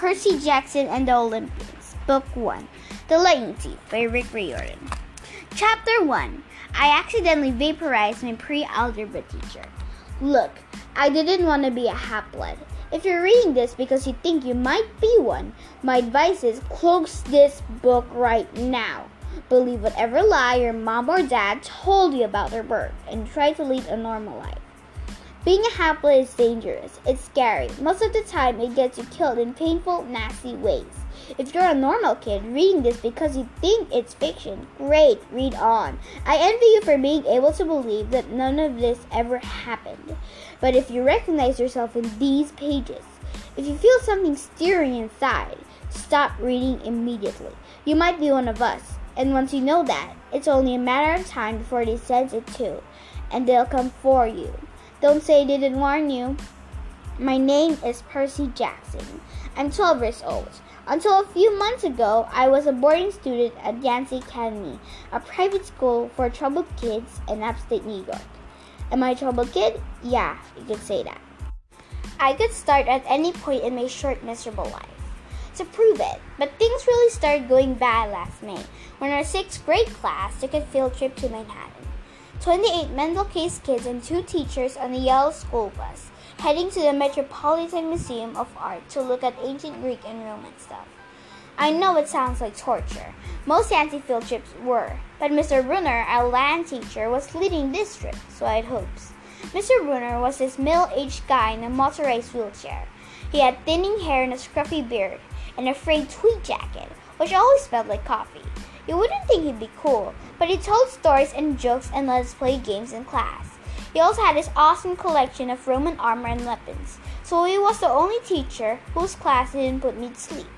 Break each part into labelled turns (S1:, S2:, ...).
S1: Percy Jackson and the Olympians, Book 1 The Lightning Thief by Rick Riordan. Chapter 1 I accidentally vaporized my pre algebra teacher. Look, I didn't want to be a blood. If you're reading this because you think you might be one, my advice is close this book right now. Believe whatever lie your mom or dad told you about their birth and try to lead a normal life. Being a half is dangerous. It's scary. Most of the time, it gets you killed in painful, nasty ways. If you're a normal kid reading this because you think it's fiction, great, read on. I envy you for being able to believe that none of this ever happened. But if you recognize yourself in these pages, if you feel something stirring inside, stop reading immediately. You might be one of us, and once you know that, it's only a matter of time before they sense it too, and they'll come for you. Don't say I didn't warn you. My name is Percy Jackson. I'm 12 years old. Until a few months ago, I was a boarding student at Yancy Academy, a private school for troubled kids in upstate New York. Am I a troubled kid? Yeah, you could say that. I could start at any point in my short, miserable life to prove it, but things really started going bad last May when our sixth grade class took a field trip to Manhattan. 28 Mendel Case kids and two teachers on a yellow school bus, heading to the Metropolitan Museum of Art to look at ancient Greek and Roman stuff. I know it sounds like torture. Most Yancy field trips were, but Mr. Brunner, our land teacher, was leading this trip, so I had hopes. Mr. Brunner was this middle-aged guy in a motorized wheelchair. He had thinning hair and a scruffy beard, and a frayed tweed jacket, which always smelled like coffee. You wouldn't think he'd be cool, but he told stories and jokes and let us play games in class. He also had this awesome collection of Roman armor and weapons, so he was the only teacher whose class didn't put me to sleep.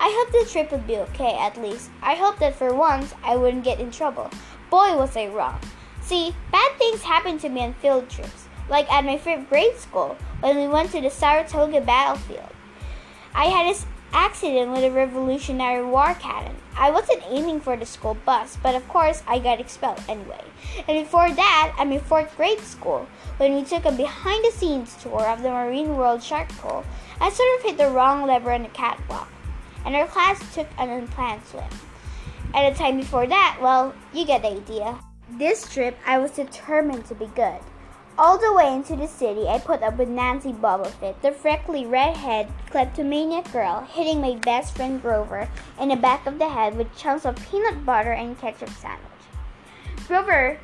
S1: I hoped the trip would be okay, at least. I hoped that for once I wouldn't get in trouble. Boy, was I wrong. See, bad things happen to me on field trips, like at my fifth grade school when we went to the Saratoga battlefield. I had this accident with a Revolutionary War cannon. I wasn't aiming for the school bus, but of course I got expelled anyway. And before that, I'm in fourth grade school, when we took a behind the scenes tour of the Marine World Shark Pool, I sort of hit the wrong lever on the catwalk, and our class took an unplanned swim. At a time before that, well, you get the idea. This trip, I was determined to be good. All the way into the city, I put up with Nancy Bobofit, the freckly redhead kleptomaniac girl, hitting my best friend Grover in the back of the head with chunks of peanut butter and ketchup sandwich. Grover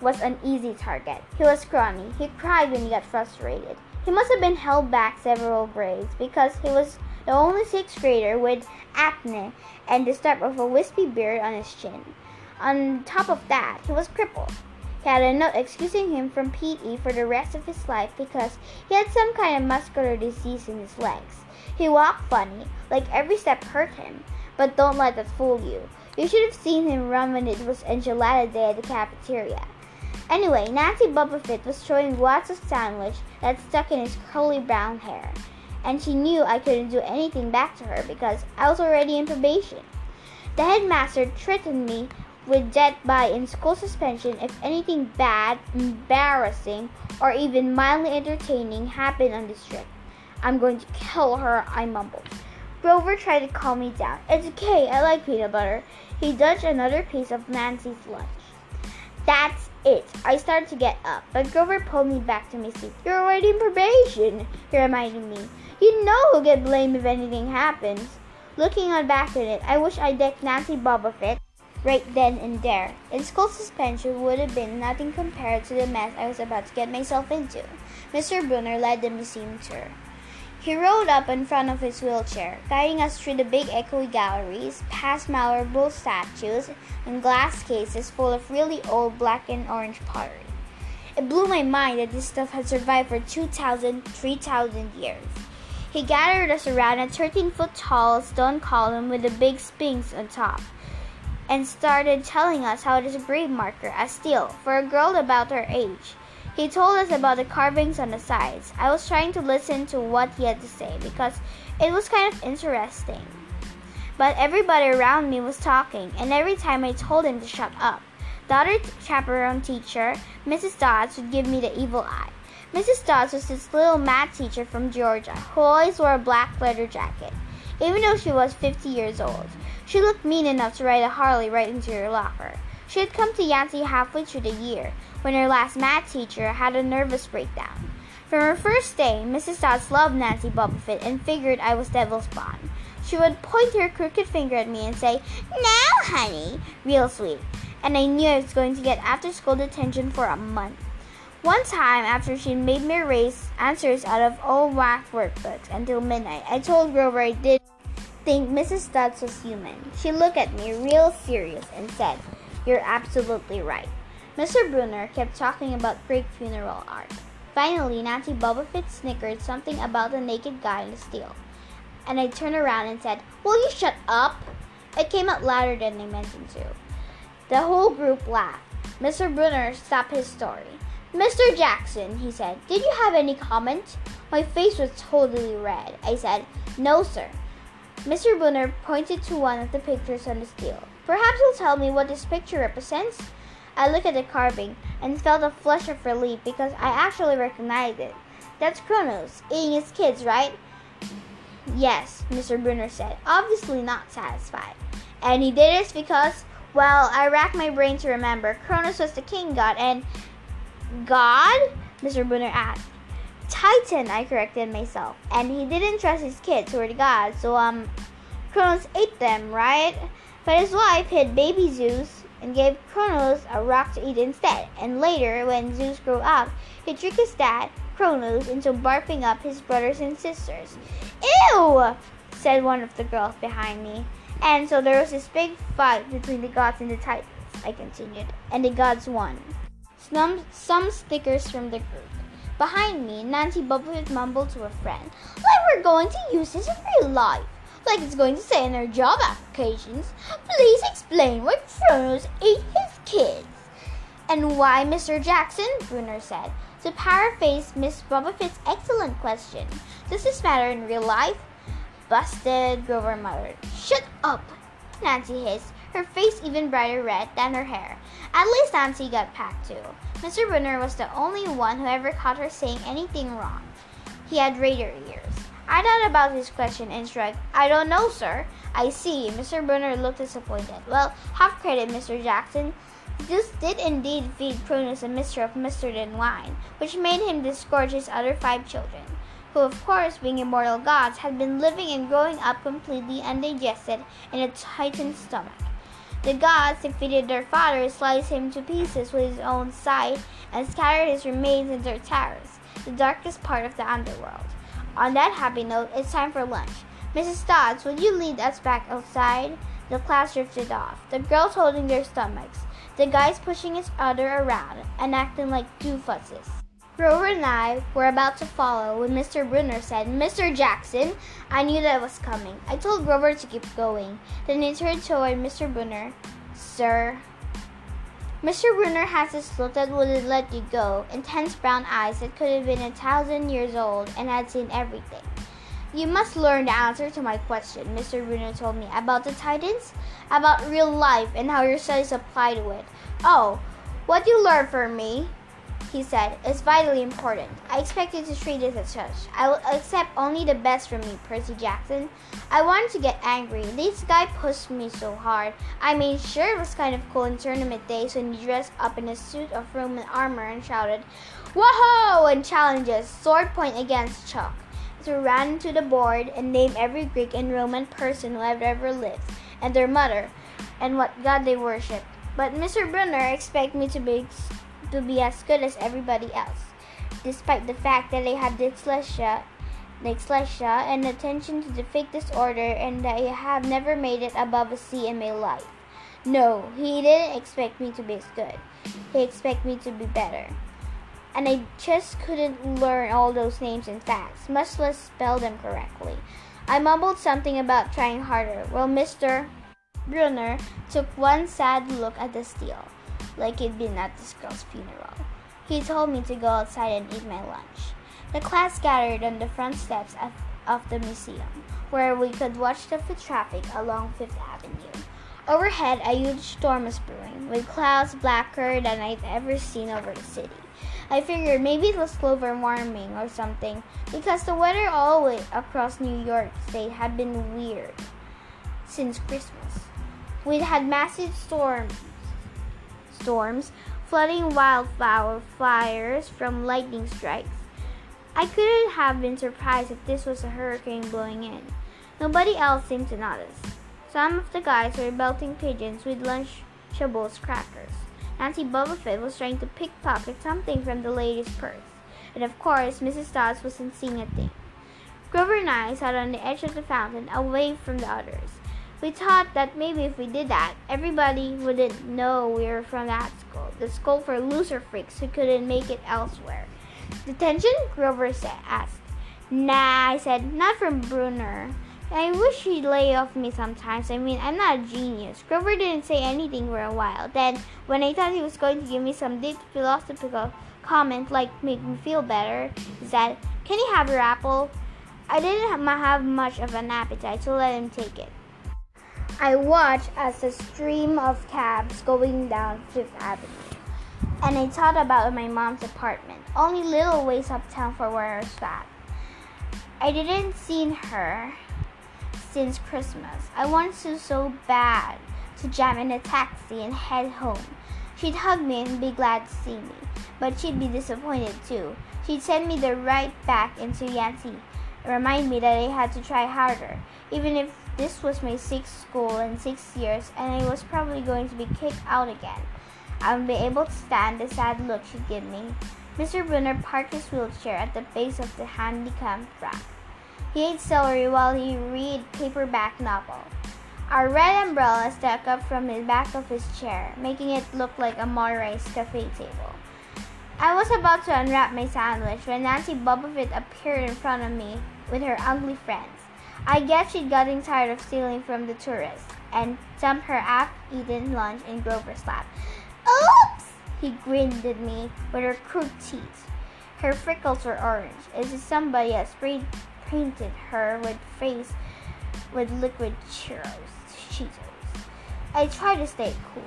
S1: was an easy target. He was scrawny. He cried when he got frustrated. He must have been held back several grades because he was the only sixth grader with acne and the start of a wispy beard on his chin. On top of that, he was crippled. Had a note excusing him from PE for the rest of his life because he had some kind of muscular disease in his legs. He walked funny, like every step hurt him, but don't let that fool you. You should have seen him run when it was enchilada day at the cafeteria. Anyway, Nancy Bobofit was throwing lots of sandwich that stuck in his curly brown hair, and she knew I couldn't do anything back to her because I was already in probation. The headmaster threatened me with death by in school suspension if anything bad, embarrassing, or even mildly entertaining happened on this trip. I'm going to kill her, I mumbled. Grover tried to calm me down. It's okay, I like peanut butter. He dodged another piece of Nancy's lunch. That's it. I started to get up, but Grover pulled me back to my seat. You're in probation, he reminded me. You know who'll get blamed if anything happens. Looking on back at it, I wish I decked Nancy Bobofit right then and there. In school suspension would have been nothing compared to the mess I was about to get myself into. Mr. Brunner led the museum tour. He rode up in front of his wheelchair, guiding us through the big echoey galleries, past marble statues and glass cases full of really old black and orange pottery. It blew my mind that this stuff had survived for 2,000, 3,000 years. He gathered us around a 13 foot tall stone column with a big sphinx on top and started telling us how it is a grave marker, a stele, for a girl about her age. He told us about the carvings on the sides. I was trying to listen to what he had to say because it was kind of interesting. But everybody around me was talking, and every time I told him to shut up, the other chaperone teacher, Mrs. Dodds, would give me the evil eye. Mrs. Dodds was this little math teacher from Georgia who always wore a black leather jacket. even though she was 50 years old. She looked mean enough to ride a Harley right into her locker. She had come to Yancy halfway through the year when her last math teacher had a nervous breakdown. From her first day, Mrs. Dodds loved Nancy Bobofit and figured I was Devil's Spawn. She would point her crooked finger at me and say, Now, honey, real sweet. And I knew I was going to get after school detention for a month. One time, after she made me erase answers out of old math workbooks until midnight, I told Grover I did think Mrs. Dodds was human. She looked at me real serious and said, You're absolutely right. Mr. Brunner kept talking about Greek funeral art. Finally, Nancy Bobofit snickered something about the naked guy in the stele. And I turned around and said, Will you shut up? It came out louder than I meant to. The whole group laughed. Mr. Brunner stopped his story. Mr. Jackson, he said, did you have any comment? My face was totally red. I said, No, sir. Mr. Brunner pointed to one of the pictures on the stele. Perhaps you'll tell me what this picture represents? I looked at the carving and felt a flush of relief because I actually recognized it. That's Kronos, eating his kids, right? Yes, Mr. Brunner said, obviously not satisfied. And he did this because, well, I racked my brain to remember. Kronos was the king god, and God? Mr. Brunner asked. Titan, I corrected myself. And he didn't trust his kids were the gods, so, um, Kronos ate them, right? But his wife hid baby Zeus and gave Kronos a rock to eat instead. And later, when Zeus grew up, he tricked his dad, Kronos, into barfing up his brothers and sisters. Ew! said one of the girls behind me. And so there was this big fight between the gods and the Titans, I continued, and the gods won. Some, some stickers from the group. Behind me, Nancy Bobofit mumbled to a friend, like we're going to use this in real life like it's going to say in our job applications. Please explain why Kronos ate his kids. And why, Mr. Jackson? Brunner said. To paraphrase Miss Bobofit's excellent question, does this matter in real life? Busted, Grover muttered. Shut up, Nancy hissed, her face even brighter red than her hair. At least Nancy got packed too. Mr. Brunner was the only one who ever caught her saying anything wrong. He had radar ears. I thought about his question and shrugged. I don't know, sir. I see. Mr. Brunner looked disappointed. Well, half credit, Mr. Jackson. Zeus did indeed feed Kronos a mixture of mustard and wine, which made him disgorge his other five children, who, of course, being immortal gods, had been living and growing up completely undigested in a titan's stomach. The gods defeated their father, sliced him to pieces with his own scythe, and scattered his remains in Tartarus, the darkest part of the underworld. On that happy note, it's time for lunch. Mrs. Dodds, will you lead us back outside? The class drifted off, the girls holding their stomachs, the guys pushing each other around and acting like doofuses. Grover and I were about to follow when Mr. Brunner said, Mr. Jackson, I knew that was coming. I told Grover to keep going. Then he turned toward Mr. Brunner. Sir, Mr. Brunner has this look that wouldn't let you go, intense brown eyes that could have been a thousand years old and had seen everything. You must learn the answer to my question, Mr. Brunner told me, about the Titans, about real life, and how your studies apply to it. Oh, what you learn from me he said, is vitally important. I expect you to treat it as such. I will accept only the best from you, Percy Jackson. I wanted to get angry. This guy pushed me so hard. I mean, sure, it was kind of cool in tournament days when you dressed up in a suit of Roman armor and shouted, Whoa! and challenges, sword point against chalk. To ran into the board and name every Greek and Roman person who had ever lived, and their mother, and what god they worshipped. But Mr. Brunner expected me to be to be as good as everybody else, despite the fact that I had dyslexia, dyslexia and attention to the fake disorder and that I have never made it above a C in my life. No, he didn't expect me to be as good. He expected me to be better. And I just couldn't learn all those names and facts, much less spell them correctly. I mumbled something about trying harder, while Mr. Brunner took one sad look at the stele like he'd been at this girl's funeral. He told me to go outside and eat my lunch. The class gathered on the front steps of, of the museum, where we could watch the traffic along Fifth Avenue. Overhead, a huge storm was brewing, with clouds blacker than I'd ever seen over the city. I figured maybe it was global warming or something because the weather all the way across New York State had been weird since Christmas. We'd had massive storms, storms, flooding wildflower fires from lightning strikes. I couldn't have been surprised if this was a hurricane blowing in. Nobody else seemed to notice. Some of the guys were belting pigeons with Lunchables crackers. Nancy Fett was trying to pickpocket something from the lady's purse. And of course, Mrs. Dodds wasn't seeing a thing. Grover and I sat on the edge of the fountain, away from the others. We thought that maybe if we did that, everybody wouldn't know we were from that school. The school for loser freaks who couldn't make it elsewhere. Detention? Grover said, asked. Nah, I said, not from Brunner. I wish he'd lay off me sometimes. I mean, I'm not a genius. Grover didn't say anything for a while. Then, when I thought he was going to give me some deep philosophical comment like make me feel better, he said, Can you have your apple? I didn't have much of an appetite, so let him take it. I watched as a stream of cabs going down Fifth Avenue, and I thought about my mom's apartment, only little ways uptown from where I was at. I didn't see her since Christmas. I wanted to so bad to jam in a taxi and head home. She'd hug me and be glad to see me, but she'd be disappointed too. She'd send me the right back into Yancy, remind me that I had to try harder, even if this was my sixth school in six years and I was probably going to be kicked out again. I would be able to stand the sad look she'd give me. Mr. Brunner parked his wheelchair at the base of the handicap ramp. He ate celery while he read paperback novel. Our red umbrella stuck up from the back of his chair, making it look like a motorized cafe table. I was about to unwrap my sandwich when Nancy Bobofit appeared in front of me with her ugly friends. I guess she'd gotten tired of stealing from the tourists and dumped her half-eaten lunch in Grover's lap. Oops! He grinned at me with her crooked teeth. Her freckles were orange, as if somebody had sprayed painted her with face with liquid churros, Cheetos. I tried to stay cool.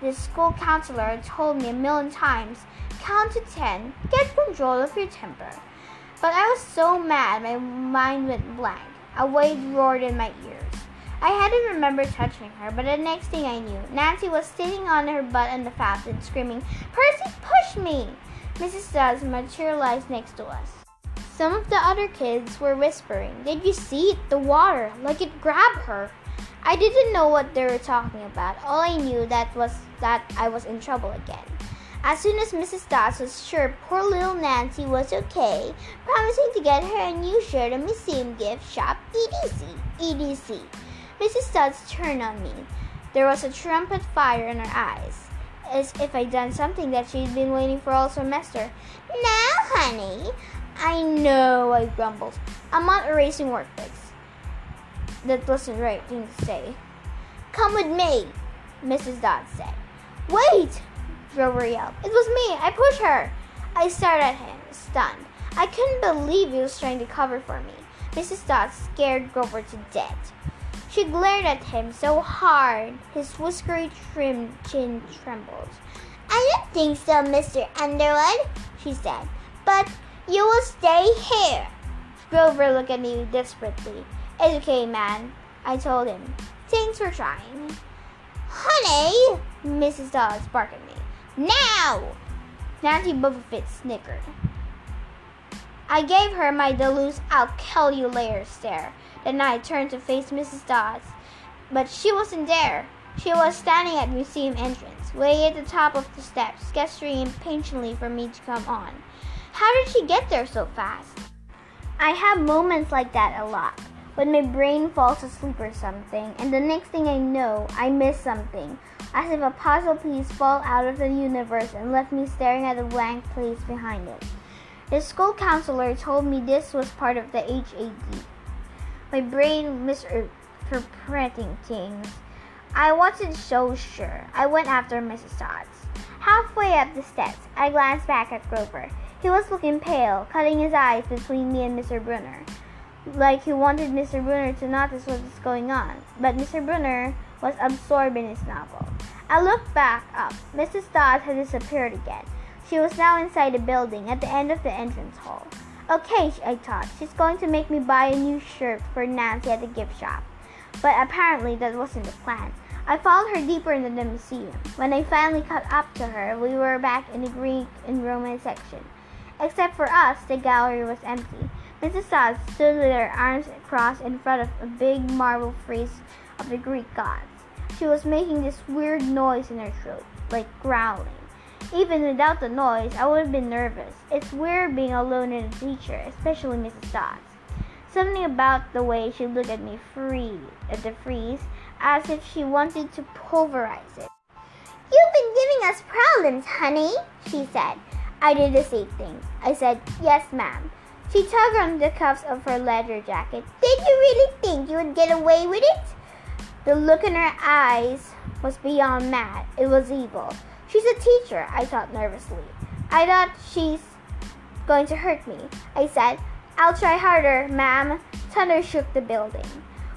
S1: The school counselor had told me a million times, count to ten, get control of your temper. But I was so mad my mind went blank. A wave roared in my ears. I hadn't remembered touching her, but the next thing I knew, Nancy was sitting on her butt in the fountain, screaming, Percy, push me! Mrs. Dodds materialized next to us. Some of the other kids were whispering, Did you see it? The water, like it grabbed her. I didn't know what they were talking about. All I knew that was that I was in trouble again. As soon as Mrs. Dodds was sure poor little Nancy was okay, promising to get her a new shirt at Museum Gift Shop EDC. EDC. Mrs. Dodds turned on me. There was a trumpet fire in her eyes, as if I'd done something that she'd been waiting for all semester. Now, honey, I know, I grumbled. I'm not erasing workbooks. That wasn't the right thing to say. Come with me, Mrs. Dodd said. Wait, Grover yelled. It was me. I pushed her. I stared at him, stunned. I couldn't believe he was trying to cover for me. Mrs. Dodd scared Grover to death. She glared at him so hard, his whiskery trimmed chin trembled. I don't think so, Mr. Underwood, she said. But you will stay here. Grover looked at me desperately. It's okay, man, I told him. Thanks for trying. Honey, Mrs. Dodds barked at me. Now! Nancy Bobofit snickered. I gave her my Duluth I'll kill you later stare. Then I turned to face Mrs. Dodds. But she wasn't there. She was standing at museum entrance, way at the top of the steps, gesturing impatiently for me to come on. How did she get there so fast? I have moments like that a lot. When my brain falls asleep or something, and the next thing I know, I miss something, as if a puzzle piece fell out of the universe and left me staring at a blank place behind it. The school counselor told me this was part of the HAD. My brain misinterpreting er, things. I wasn't so sure. I went after Mrs. Dodds. Halfway up the steps, I glanced back at Grover. He was looking pale, cutting his eyes between me and Mr. Brunner, like he wanted Mr. Brunner to notice what was going on. But Mr. Brunner was absorbed in his novel. I looked back up. Mrs. Dodd had disappeared again. She was now inside the building at the end of the entrance hall. Okay, I thought, she's going to make me buy a new shirt for Nancy at the gift shop. But apparently that wasn't the plan. I followed her deeper into the museum. When I finally caught up to her, we were back in the Greek and Roman section. Except for us, the gallery was empty. Mrs. Todd stood with her arms crossed in front of a big marble frieze of the Greek gods. She was making this weird noise in her throat, like growling. Even without the noise, I would have been nervous. It's weird being alone in a teacher, especially Mrs. Dodds. Something about the way she looked at me free at the frieze, as if she wanted to pulverize it. You've been giving us problems, honey, she said. I did the same thing. I said, Yes, ma'am. She tugged on the cuffs of her leather jacket. Did you really think you would get away with it? The look in her eyes was beyond mad. It was evil. She's a teacher, I thought nervously. I thought she's going to hurt me. I said, I'll try harder, ma'am. Thunder shook the building.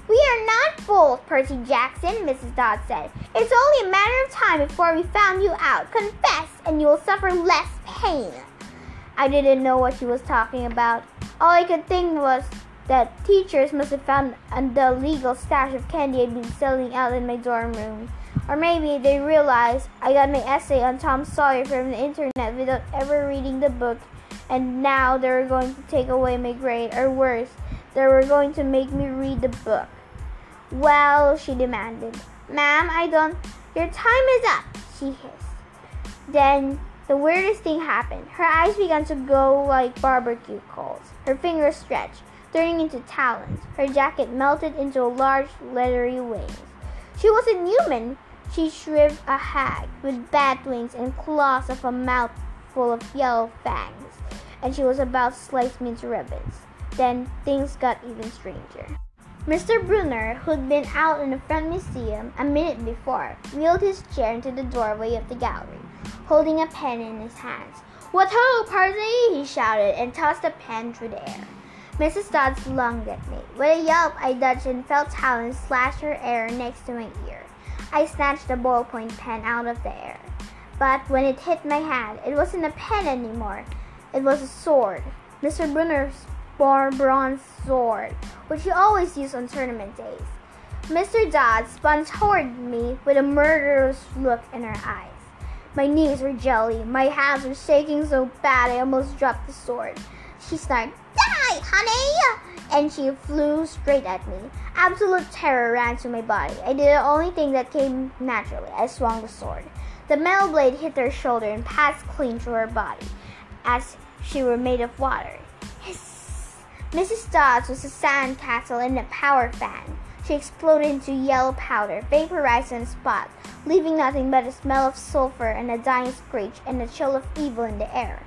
S1: We are not fools, Percy Jackson, Mrs. Dodd said. It's only a matter of time before we found you out. Confess, and you will suffer less pain. I didn't know what she was talking about. All I could think was that teachers must have found the illegal stash of candy I'd been selling out in my dorm room. Or maybe they realized I got my essay on Tom Sawyer from the internet without ever reading the book, and now they were going to take away my grade, or worse, they were going to make me read the book. Well, she demanded. Ma'am, I don't. Your time is up, she hissed. Then the weirdest thing happened. Her eyes began to go like barbecue coals. Her fingers stretched, turning into talons. Her jacket melted into a large, leathery wings. She wasn't human. She shriveled a hag with bat wings and claws of a mouth full of yellow fangs, and she was about to slice me into ribbons. Then things got even stranger. Mr. Brunner, who'd been out in the front museum a minute before, wheeled his chair into the doorway of the gallery, holding a pen in his hands. What ho, Percy! he shouted and tossed a pen through the air. Mrs. Dodds lunged at me. With a yelp, I dodged and felt talons slash her air next to my ear. I snatched the ballpoint pen out of the air. But when it hit my hand, it wasn't a pen anymore. It was a sword. Mr. Brunner's bronze sword, which he always used on tournament days. Mr. Dodd spun toward me with a murderous look in her eyes. My knees were jelly. My hands were shaking so bad I almost dropped the sword. She snarled, Honey! And she flew straight at me. Absolute terror ran through my body. I did the only thing that came naturally. I swung the sword. The metal blade hit her shoulder and passed clean through her body, as she were made of water. Mrs. Dodds was a sand castle and a power fan. She exploded into yellow powder, vaporized in the spot, leaving nothing but a smell of sulfur and a dying screech and a chill of evil in the air,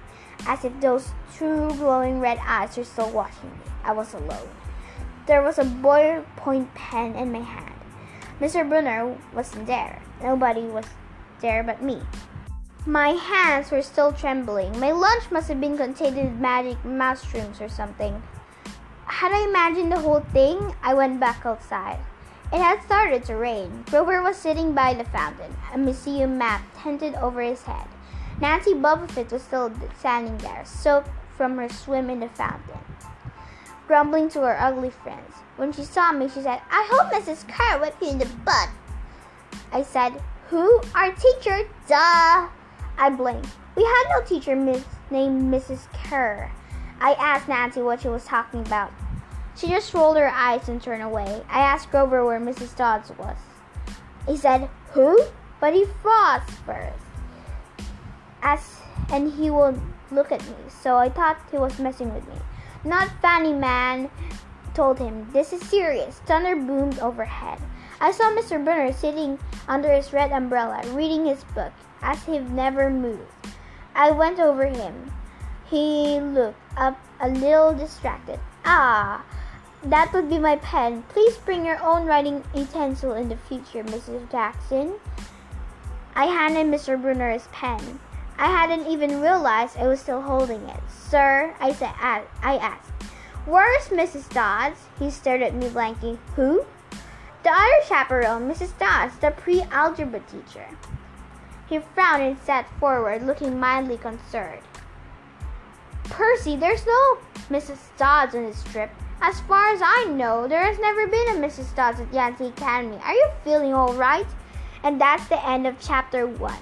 S1: as if those two glowing red eyes were still watching me. I was alone. There was a ballpoint pen in my hand. Mr. Brunner wasn't there. Nobody was there but me. My hands were still trembling. My lunch must have been contained with magic mushrooms or something. Had I imagined the whole thing, I went back outside. It had started to rain. Grover was sitting by the fountain, a museum map tented over his head. Nancy Bobofit was still standing there, soaked from her swim in the fountain, grumbling to her ugly friends. When she saw me, she said, I hope Mrs. Kerr whipped you in the butt. I said, Who? Our teacher? Duh! I blinked. We had no teacher named Mrs. Kerr. I asked Nancy what she was talking about. She just rolled her eyes and turned away. I asked Grover where Mrs. Dodds was. He said, Who? But he first. As and he would look at me, so I thought he was messing with me. Not funny, man, told him. This is serious. Thunder boomed overhead. I saw Mr. Brunner sitting under his red umbrella, reading his book, as he never moved. I went over him. He looked up a little distracted. Ah, that would be my pen. Please bring your own writing utensil in the future, Mrs. Jackson. I handed Mr. Brunner his pen. I hadn't even realized I was still holding it. Sir, I said, I asked, Where's Mrs. Dodds? He stared at me blankly. Who? The other chaperone, Mrs. Dodds, the pre-algebra teacher.
S2: He frowned and sat forward, looking mildly concerned. Percy, there's no Mrs. Dodds on this trip. As far as I know, there has never been a Mrs. Dodds at Yancy Academy. Are you feeling all right? And that's the end of chapter 1.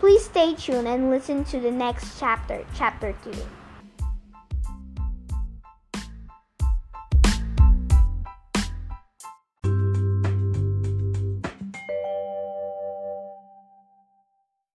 S2: Please stay tuned and listen to the next chapter, chapter 2.